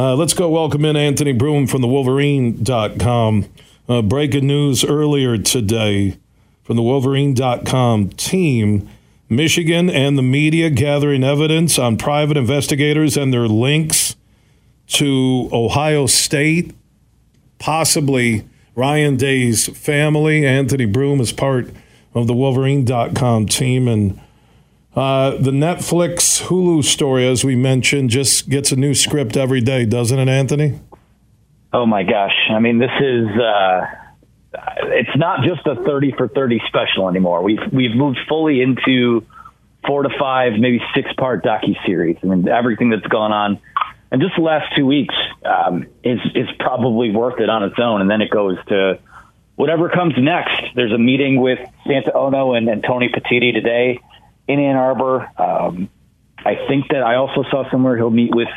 Uh, let's go welcome in Anthony Broome from the Wolverine.com. Uh, breaking news earlier today from the Wolverine.com team. Michigan and the media gathering evidence on private investigators and their links to Ohio State, possibly Ryan Day's family. Anthony Broome is part of the Wolverine.com team. And uh, the Netflix Hulu story, as we mentioned, just gets a new script every day, doesn't it, Anthony? Oh my gosh! I mean, this is uh, it's not just a thirty for thirty special anymore. We've we've moved fully into four to five, maybe six part docu series. I mean, everything that's gone on, and just the last two weeks um, is is probably worth it on its own. And then it goes to whatever comes next. There's a meeting with Santa Ono and, and Tony Petitti today in Ann Arbor. Um, I think that I also saw somewhere he'll meet with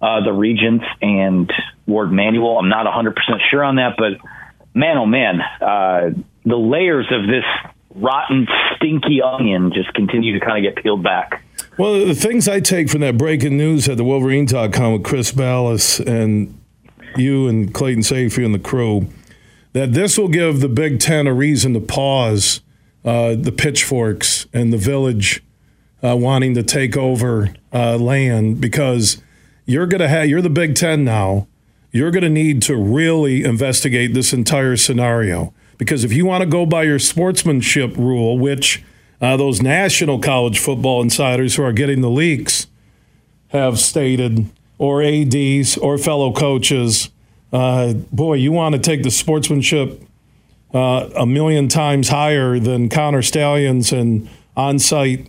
uh, the Regents and Warde Manuel. I'm not 100% sure on that, but man, oh man, uh, the layers of this rotten, stinky onion just continue to kind of get peeled back. Well, the things I take from that breaking news at the Wolverine.com with Chris Balas and you and Clayton Sayfie and the crew, that this will give the Big Ten a reason to pause uh, the pitchforks and the village uh, wanting to take over uh, land because you're going to have you're the Big Ten now. You're going to need to really investigate this entire scenario because if you want to go by your sportsmanship rule, which uh, those national college football insiders who are getting the leaks have stated, or ads or fellow coaches, uh, boy, you want to take the sportsmanship uh, a million times higher than Connor Stalions and on site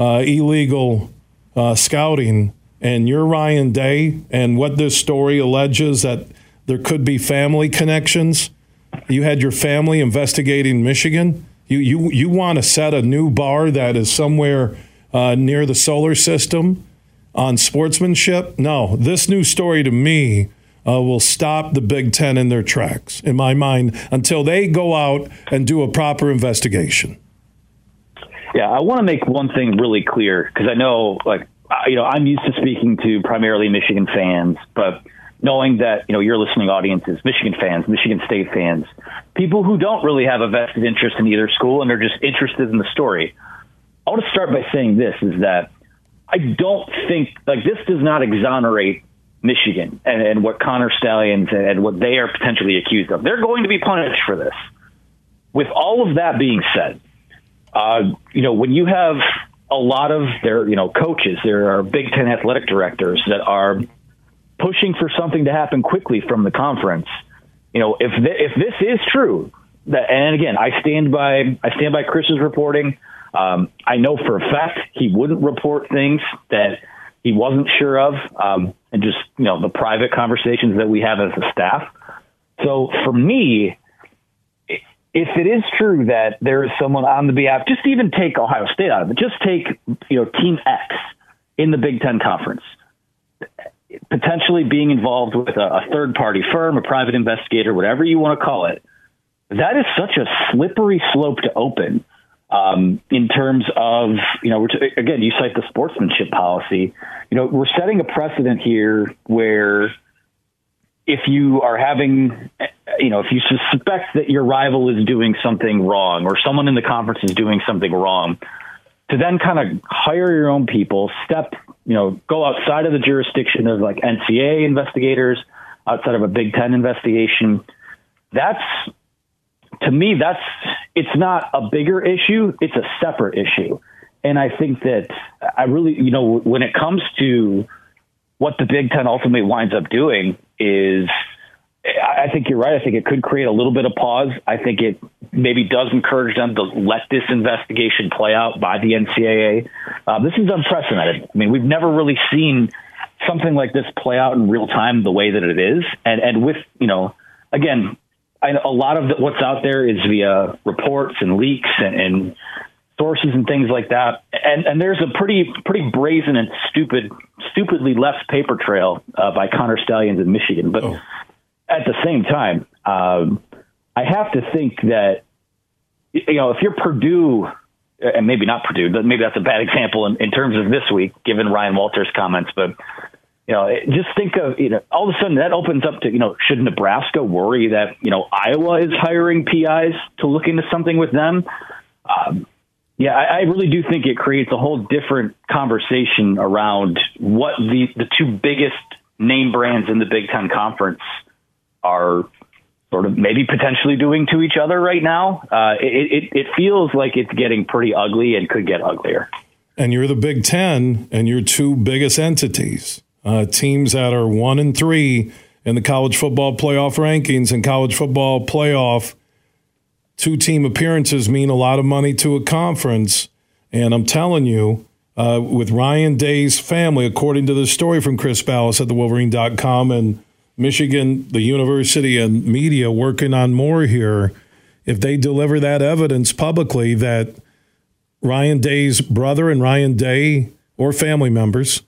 uh, illegal uh, scouting. And you're Ryan Day, and what this story alleges that there could be family connections. You had your family investigating Michigan. You, you, you want to set a new bar that is somewhere uh, near the solar system on sportsmanship? No, this new story to me uh, will stop the Big Ten in their tracks, in my mind, until they go out and do a proper investigation. Yeah, I want to make one thing really clear because I know, like, you know, I'm used to speaking to primarily Michigan fans, but knowing that you know your listening audience is Michigan fans, Michigan State fans, people who don't really have a vested interest in either school and are just interested in the story. I want to start by saying this: is that I don't think like this does not exonerate Michigan and, and what Connor Stalions and, what they are potentially accused of. They're going to be punished for this. With all of that being said, uh, you know, when you have a lot of their, you know, coaches, there are Big Ten athletic directors that are pushing for something to happen quickly from the conference. You know, if th- if this is true, that, and again, I stand by I stand by Chris's reporting. Um, I know for a fact he wouldn't report things that he wasn't sure of, um, and just you know the private conversations that we have as a staff. So for me, if it is true that there is someone on the behalf, just even take Ohio State out of it. Just take you know Team X in the Big Ten Conference, potentially being involved with a, a third party firm, a private investigator, whatever you want to call it. That is such a slippery slope to open um, in terms of, you know, again, you cite the sportsmanship policy. You know, we're setting a precedent here where if you are having, you know, if you suspect that your rival is doing something wrong or someone in the conference is doing something wrong, to then kind of hire your own people, step, you know, go outside of the jurisdiction of like NCAA investigators, outside of a Big Ten investigation. That's to me, that's it's not a bigger issue; it's a separate issue. And I think that I really, you know, when it comes to what the Big Ten ultimately winds up doing, is I think you're right. I think it could create a little bit of pause. I think it maybe does encourage them to let this investigation play out by the NCAA. Uh, this is unprecedented. I mean, we've never really seen something like this play out in real time the way that it is, and and with you know, again, I, a lot of the, what's out there is via reports and leaks and, and sources and things like that. And, and there's a pretty pretty brazen and stupid, stupidly left paper trail uh, by Connor Stalions in Michigan. But oh. at the same time, um, I have to think that you know if you're Purdue. And maybe not Purdue, but maybe that's a bad example in, in terms of this week, given Ryan Walters' comments. But you know, just think of, you know, all of a sudden that opens up to, you know, should Nebraska worry that, you know, Iowa is hiring PIs to look into something with them? Um, yeah, I, I really do think it creates a whole different conversation around what the, the two biggest name brands in the Big Ten Conference are sort of maybe potentially doing to each other right now. Uh, it, it, it feels like it's getting pretty ugly and could get uglier. And you're the Big Ten, and your two biggest entities, uh, teams that are one and three in the college football playoff rankings and college football playoff. Two team appearances mean a lot of money to a conference. And I'm telling you, uh, with Ryan Day's family, according to the story from Chris Balas at the Wolverine.com and Michigan, the university, and media working on more here. If they deliver that evidence publicly that Ryan Day's brother and Ryan Day or family members,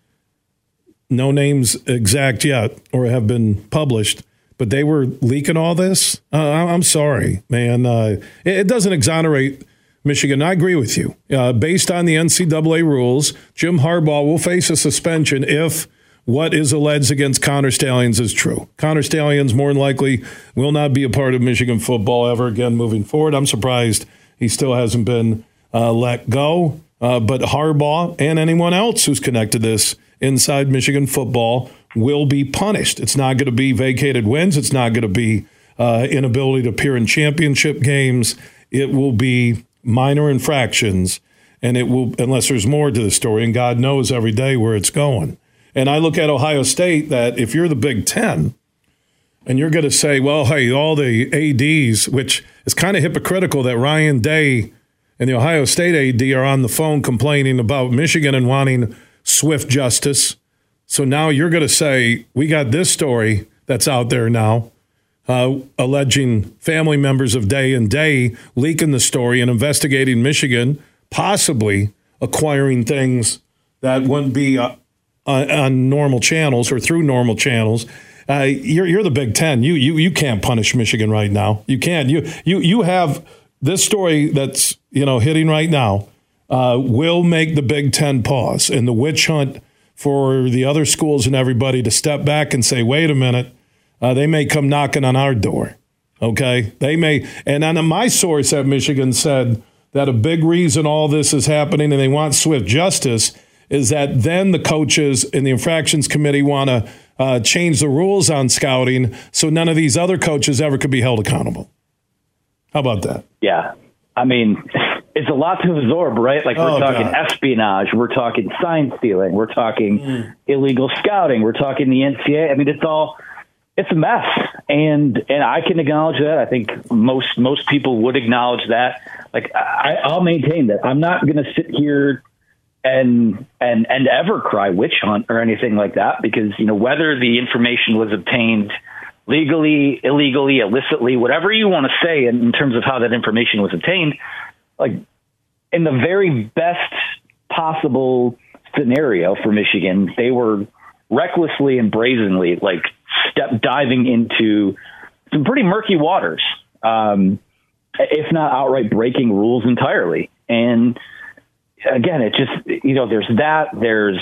no names exact yet or have been published, but they were leaking all this. Uh, I'm sorry, man. Uh, it, doesn't exonerate Michigan. I agree with you. Uh, based on the NCAA rules, Jim Harbaugh will face a suspension if what is alleged against Connor Stalions is true. Connor Stalions more than likely will not be a part of Michigan football ever again moving forward. I'm surprised he still hasn't been uh, let go. Uh, but Harbaugh and anyone else who's connected this inside Michigan football will be punished. It's not going to be vacated wins. It's not going to be uh, inability to appear in championship games. It will be minor infractions, and it will, unless there's more to the story, and God knows every day where it's going. And I look at Ohio State that if you're the Big Ten and you're going to say, well, hey, all the ADs, which is kind of hypocritical that Ryan Day and the Ohio State AD are on the phone complaining about Michigan and wanting swift justice. So now you're going to say, we got this story that's out there now. Uh, alleging family members of Day and Day leaking the story and investigating Michigan, possibly acquiring things that wouldn't be uh, on, normal channels or through normal channels. Uh, you're you're the Big Ten. You you you can't punish Michigan right now. You can't. You you you have this story that's you know hitting right now uh, will make the Big Ten pause and the witch hunt for the other schools and everybody to step back and say, wait a minute, uh, they may come knocking on our door. Okay, they may. And on my source at Michigan said that a big reason all this is happening and they want swift justice is that then the coaches in the infractions committee want to uh, change the rules on scouting so none of these other coaches ever could be held accountable. How about that? Yeah. I mean, it's a lot to absorb, right? Like we're oh, talking God. espionage, we're talking sign stealing, we're talking mm. illegal scouting, we're talking the NCAA. I mean, it's all it's a mess, and and I can acknowledge that. I think most most people would acknowledge that. Like I, I'll maintain that I'm not going to sit here and and and ever cry witch hunt or anything like that because you know whether the information was obtained legally, illegally, illicitly, whatever you want to say in, in terms of how that information was obtained, like in the very best possible scenario for Michigan, they were recklessly and brazenly like step diving into some pretty murky waters, um, if not outright breaking rules entirely. And again, it just you know there's that there's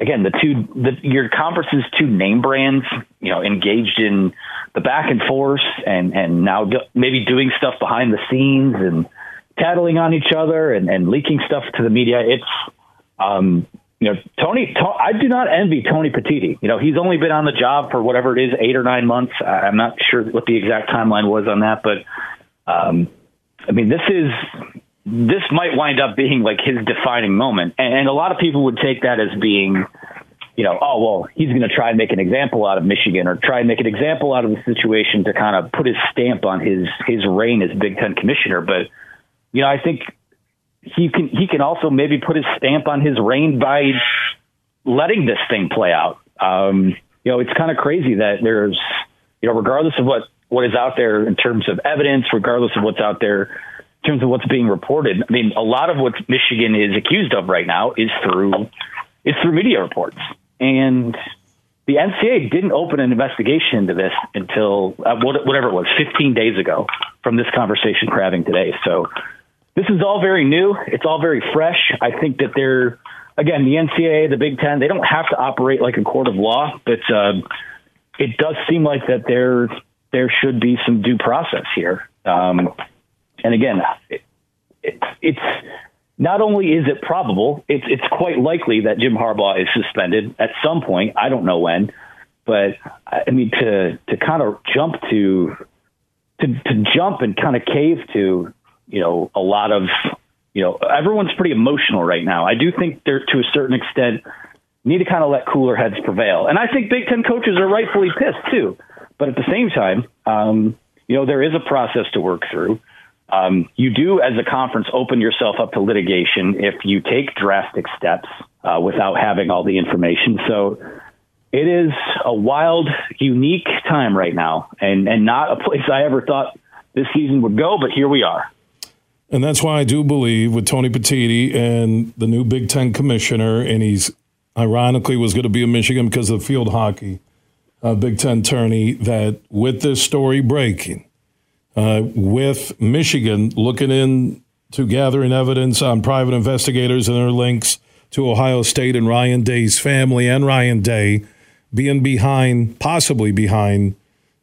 again the two the your conference's two name brands you know engaged in the back and forth and and now do, maybe doing stuff behind the scenes and tattling on each other and, and leaking stuff to the media. It's um, you know Tony. To, I do not envy Tony Petitti. You know he's only been on the job for whatever it is, eight or nine months. I'm not sure what the exact timeline was on that, but um, I mean this is this might wind up being like his defining moment. And, and a lot of people would take that as being, you know, oh, well, he's going to try and make an example out of Michigan or try and make an example out of the situation to kind of put his stamp on his, his reign as Big Ten commissioner. But, you know, I think he can, he can also maybe put his stamp on his reign by letting this thing play out. Um, you know, it's kind of crazy that there's, you know, regardless of what, what is out there in terms of evidence, regardless of what's out there in terms of what's being reported. I mean, a lot of what Michigan is accused of right now is through is through media reports, and the NCAA didn't open an investigation into this until uh, whatever it was, 15 days ago from this conversation we're having today. So this is all very new. It's all very fresh. I think that they're, again, the NCAA, the Big Ten, they don't have to operate like a court of law, but uh, it does seem like that there there should be some due process here. Um, and again, it, it, it's not only is it probable, it's it's quite likely that Jim Harbaugh is suspended at some point. I don't know when, but I mean to to kind of jump to to to jump and kind of cave to you know a lot of you know everyone's pretty emotional right now. I do think they're to a certain extent need to kind of let cooler heads prevail, and I think Big Ten coaches are rightfully pissed too. But at the same time, um, you know there is a process to work through. Um, you do, as a conference, open yourself up to litigation if you take drastic steps uh, without having all the information. So it is a wild, unique time right now, and and not a place I ever thought this season would go. But here we are. And that's why I do believe with Tony Petitti and the new Big Ten commissioner, and he's ironically was going to be in Michigan because of field hockey, uh, Big Ten tourney, that with this story breaking uh, with Michigan looking into gathering evidence on private investigators and their links to Ohio State and Ryan Day's family and Ryan Day being behind, possibly behind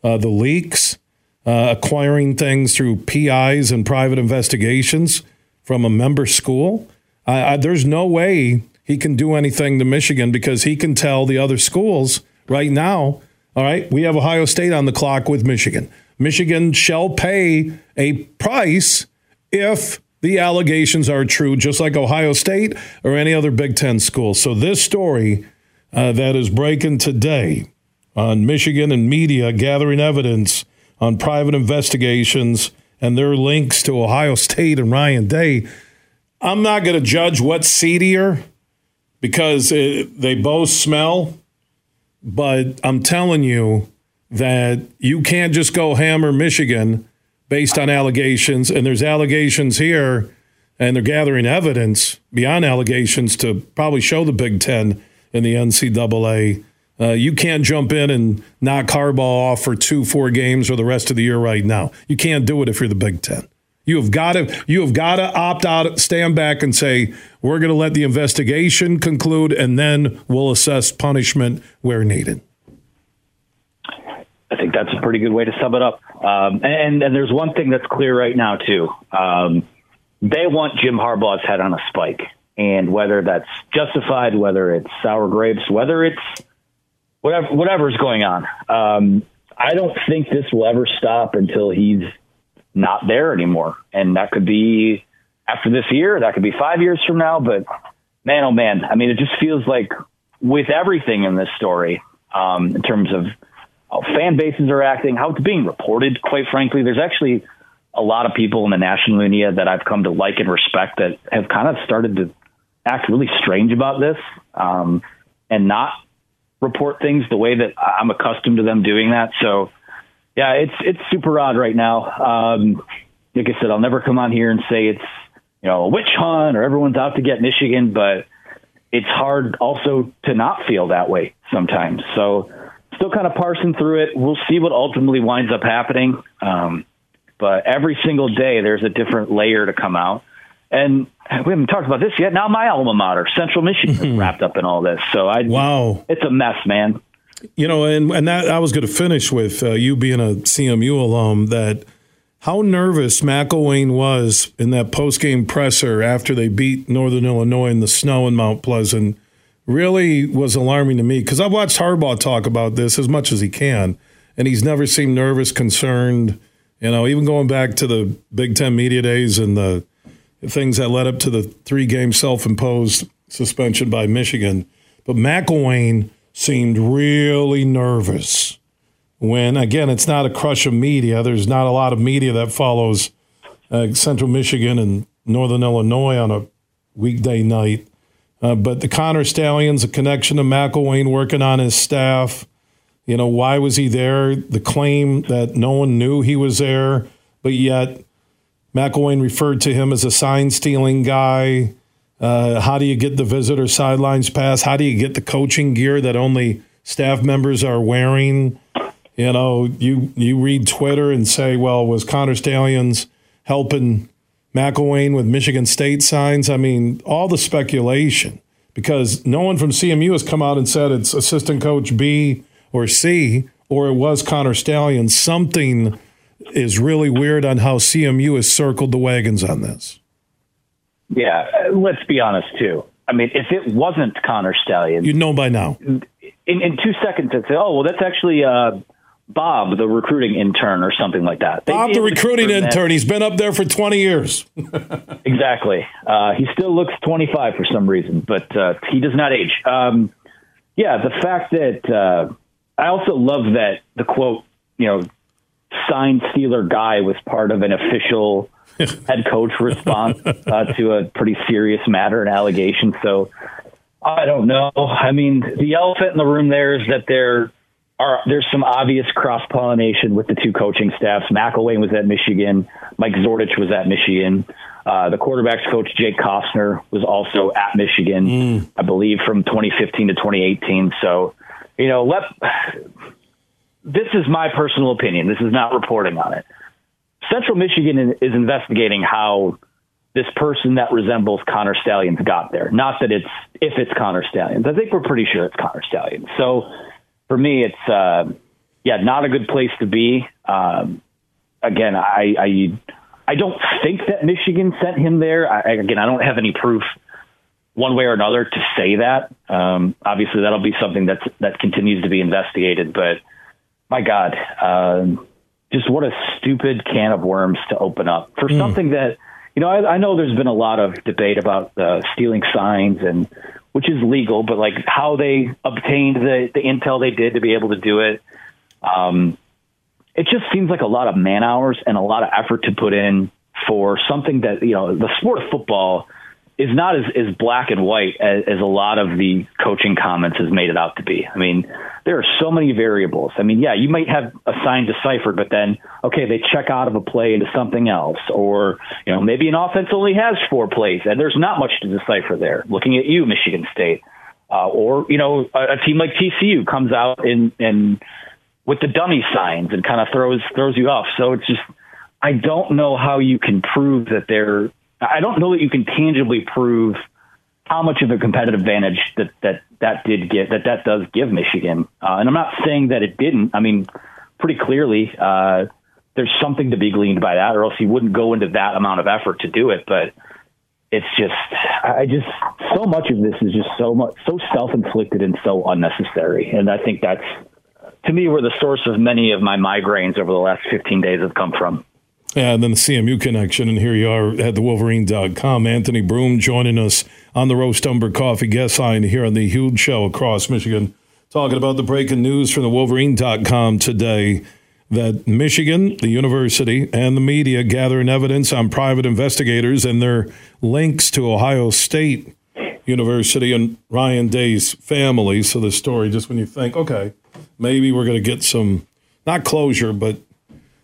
uh, the leaks, uh, acquiring things through PIs and private investigations from a member school. there's no way he can do anything to Michigan because he can tell the other schools right now, all right, we have Ohio State on the clock with Michigan. Michigan shall pay a price if the allegations are true, just like Ohio State or any other Big Ten school. So, this story uh, that is breaking today on Michigan and media gathering evidence on private investigations and their links to Ohio State and Ryan Day, I'm not going to judge what's seedier because it, they both smell, but I'm telling you, that you can't just go hammer Michigan based on allegations, and there's allegations here, and they're gathering evidence beyond allegations to probably show the Big Ten and the NCAA. Uh, you can't jump in and knock Harbaugh off for two, four games or the rest of the year right now. You can't do it if you're the Big Ten. You have got to you have got to opt out, stand back, and say we're going to let the investigation conclude, and then we'll assess punishment where needed. I think that's a pretty good way to sum it up. Um, and, and there's one thing that's clear right now too. Um, they want Jim Harbaugh's head on a spike, and whether that's justified, whether it's sour grapes, whether it's whatever whatever's going on. Um, I don't think this will ever stop until he's not there anymore, and that could be after this year, that could be five years from now. But man, oh man, I mean, it just feels like with everything in this story, um, in terms of how fan bases are acting, how it's being reported, quite frankly. There's actually a lot of people in the national media that I've come to like and respect that have kind of started to act really strange about this um, and not report things the way that I'm accustomed to them doing that. So, yeah, it's it's super odd right now. Um, like I said, I'll never come on here and say it's you know a witch hunt or everyone's out to get Michigan, but it's hard also to not feel that way sometimes. So still kind of parsing through it. We'll see what ultimately winds up happening. Um, but every single day, there's a different layer to come out. And we haven't talked about this yet. Now my alma mater, Central Michigan, is wrapped up in all this. So I wow, it's a mess, man. You know, and and that I was going to finish with uh, you being a CMU alum. That how nervous McElwain was in that post game presser after they beat Northern Illinois in the snow in Mount Pleasant really was alarming to me because I've watched Harbaugh talk about this as much as he can, and he's never seemed nervous, concerned. You know, even going back to the Big Ten media days and the things that led up to the three game self imposed suspension by Michigan. But McElwain seemed really nervous when, again, it's not a crush of media. There's not a lot of media that follows uh, Central Michigan and Northern Illinois on a weekday night. Uh, but the Connor Stalions, a connection to McElwain working on his staff. You know, why was he there? The claim that no one knew he was there, but yet McElwain referred to him as a sign stealing guy. Uh, how do you get the visitor sidelines pass? How do you get the coaching gear that only staff members are wearing? You know, you you read Twitter and say, well, was Connor Stalions helping McElwain with Michigan State signs. I mean, all the speculation. because no one from CMU has come out and said it's assistant coach B or C or it was Connor Stalions. Something is really weird on how CMU has circled the wagons on this. Yeah, let's be honest too. I mean, if it wasn't Connor Stalion, you'd know by now. In, in two seconds, I'd say, "Oh, well, that's actually uh, Bob, the recruiting intern, or something like that." Bob, the recruiting intern. That. He's been up there for twenty years. exactly. Uh, he still looks twenty-five for some reason, but uh, he does not age. Um, yeah, the fact that uh, I also love that the quote, you know, sign stealer guy was part of an official head coach response uh, to a pretty serious matter, and allegation. So I don't know. I mean, the elephant in the room there is that there are there's some obvious cross pollination with the two coaching staffs. McElwain was at Michigan. Mike Zordich was at Michigan. Uh, the quarterbacks coach Jake Kostner was also at Michigan, mm. I believe, from 2015 to 2018. So, you know, let this is my personal opinion. This is not reporting on it. Central Michigan is investigating how this person that resembles Connor Stalions got there. Not that it's if it's Connor Stalions. I think we're pretty sure it's Connor Stalions. So for me, it's uh, yeah, not a good place to be. Um, again, I, I I don't think that Michigan sent him there. I, again, I don't have any proof one way or another to say that. Um, obviously, that'll be something that's that continues to be investigated. But my God. Um, just what a stupid can of worms to open up for mm. something that you know I, I, know there's been a lot of debate about uh, stealing signs and which is legal, but like how they obtained the the intel they did to be able to do it. Um, it just seems like a lot of man hours and a lot of effort to put in for something that you know the sport of football is not as, as black and white as, as a lot of the coaching comments has made it out to be. I mean, there are so many variables. I mean, yeah, you might have a sign deciphered, but then, okay, they check out of a play into something else. Or, you know, maybe an offense only has four plays and there's not much to decipher there. Looking at you, Michigan State. Uh, or, you know, a, a team like TCU comes out and, and with the dummy signs and kind of throws, throws you off. So it's just, I don't know how you can prove that they're I don't know that you can tangibly prove how much of a competitive advantage that that that did get that that does give Michigan. Uh, and I'm not saying that it didn't. I mean, pretty clearly, uh, there's something to be gleaned by that, or else he wouldn't go into that amount of effort to do it. But it's just, I just so much of this is just so much so self-inflicted and so unnecessary. And I think that's to me where the source of many of my migraines over the last 15 days have come from. And then the CMU connection. And here you are at the Wolverine.com. Anthony Broome joining us on the Roast Umber Coffee guest line here on the huge show across Michigan, talking about the breaking news from the Wolverine.com today that Michigan, the university, and the media gathering evidence on private investigators and their links to Ohio State University and Ryan Day's family. So the story, just when you think, okay, maybe we're going to get some, not closure, but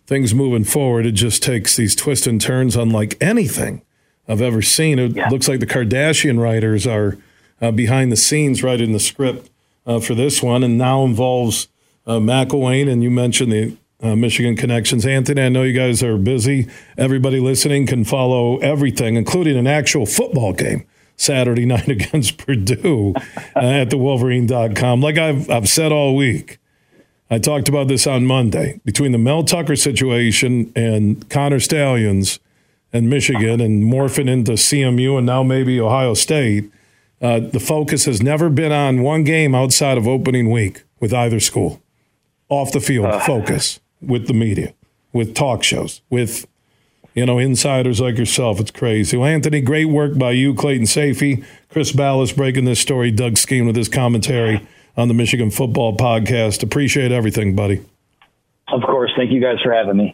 things moving forward, it just takes these twists and turns unlike anything I've ever seen. It yeah. looks like the Kardashian writers are uh, behind the scenes writing the script uh, for this one, and now involves uh, McElwain. And you mentioned the uh, Michigan connections. Anthony, I know you guys are busy. Everybody listening can follow everything, including an actual football game. Saturday night against Purdue uh, at the Wolverine.com. Like I've, I've said all week, I talked about this on Monday between the Mel Tucker situation and Connor Stalions and Michigan and morphing into CMU and now maybe Ohio State. Uh, the focus has never been on one game outside of opening week with either school. Off the field uh. focus with the media, with talk shows, with you know insiders like yourself. It's crazy. Well, Anthony, great work by you, Clayton Sayfie, Chris Balas breaking this story, Doug Skene with his commentary on the Michigan Football Podcast. Appreciate everything, buddy. Of course. Thank you guys for having me.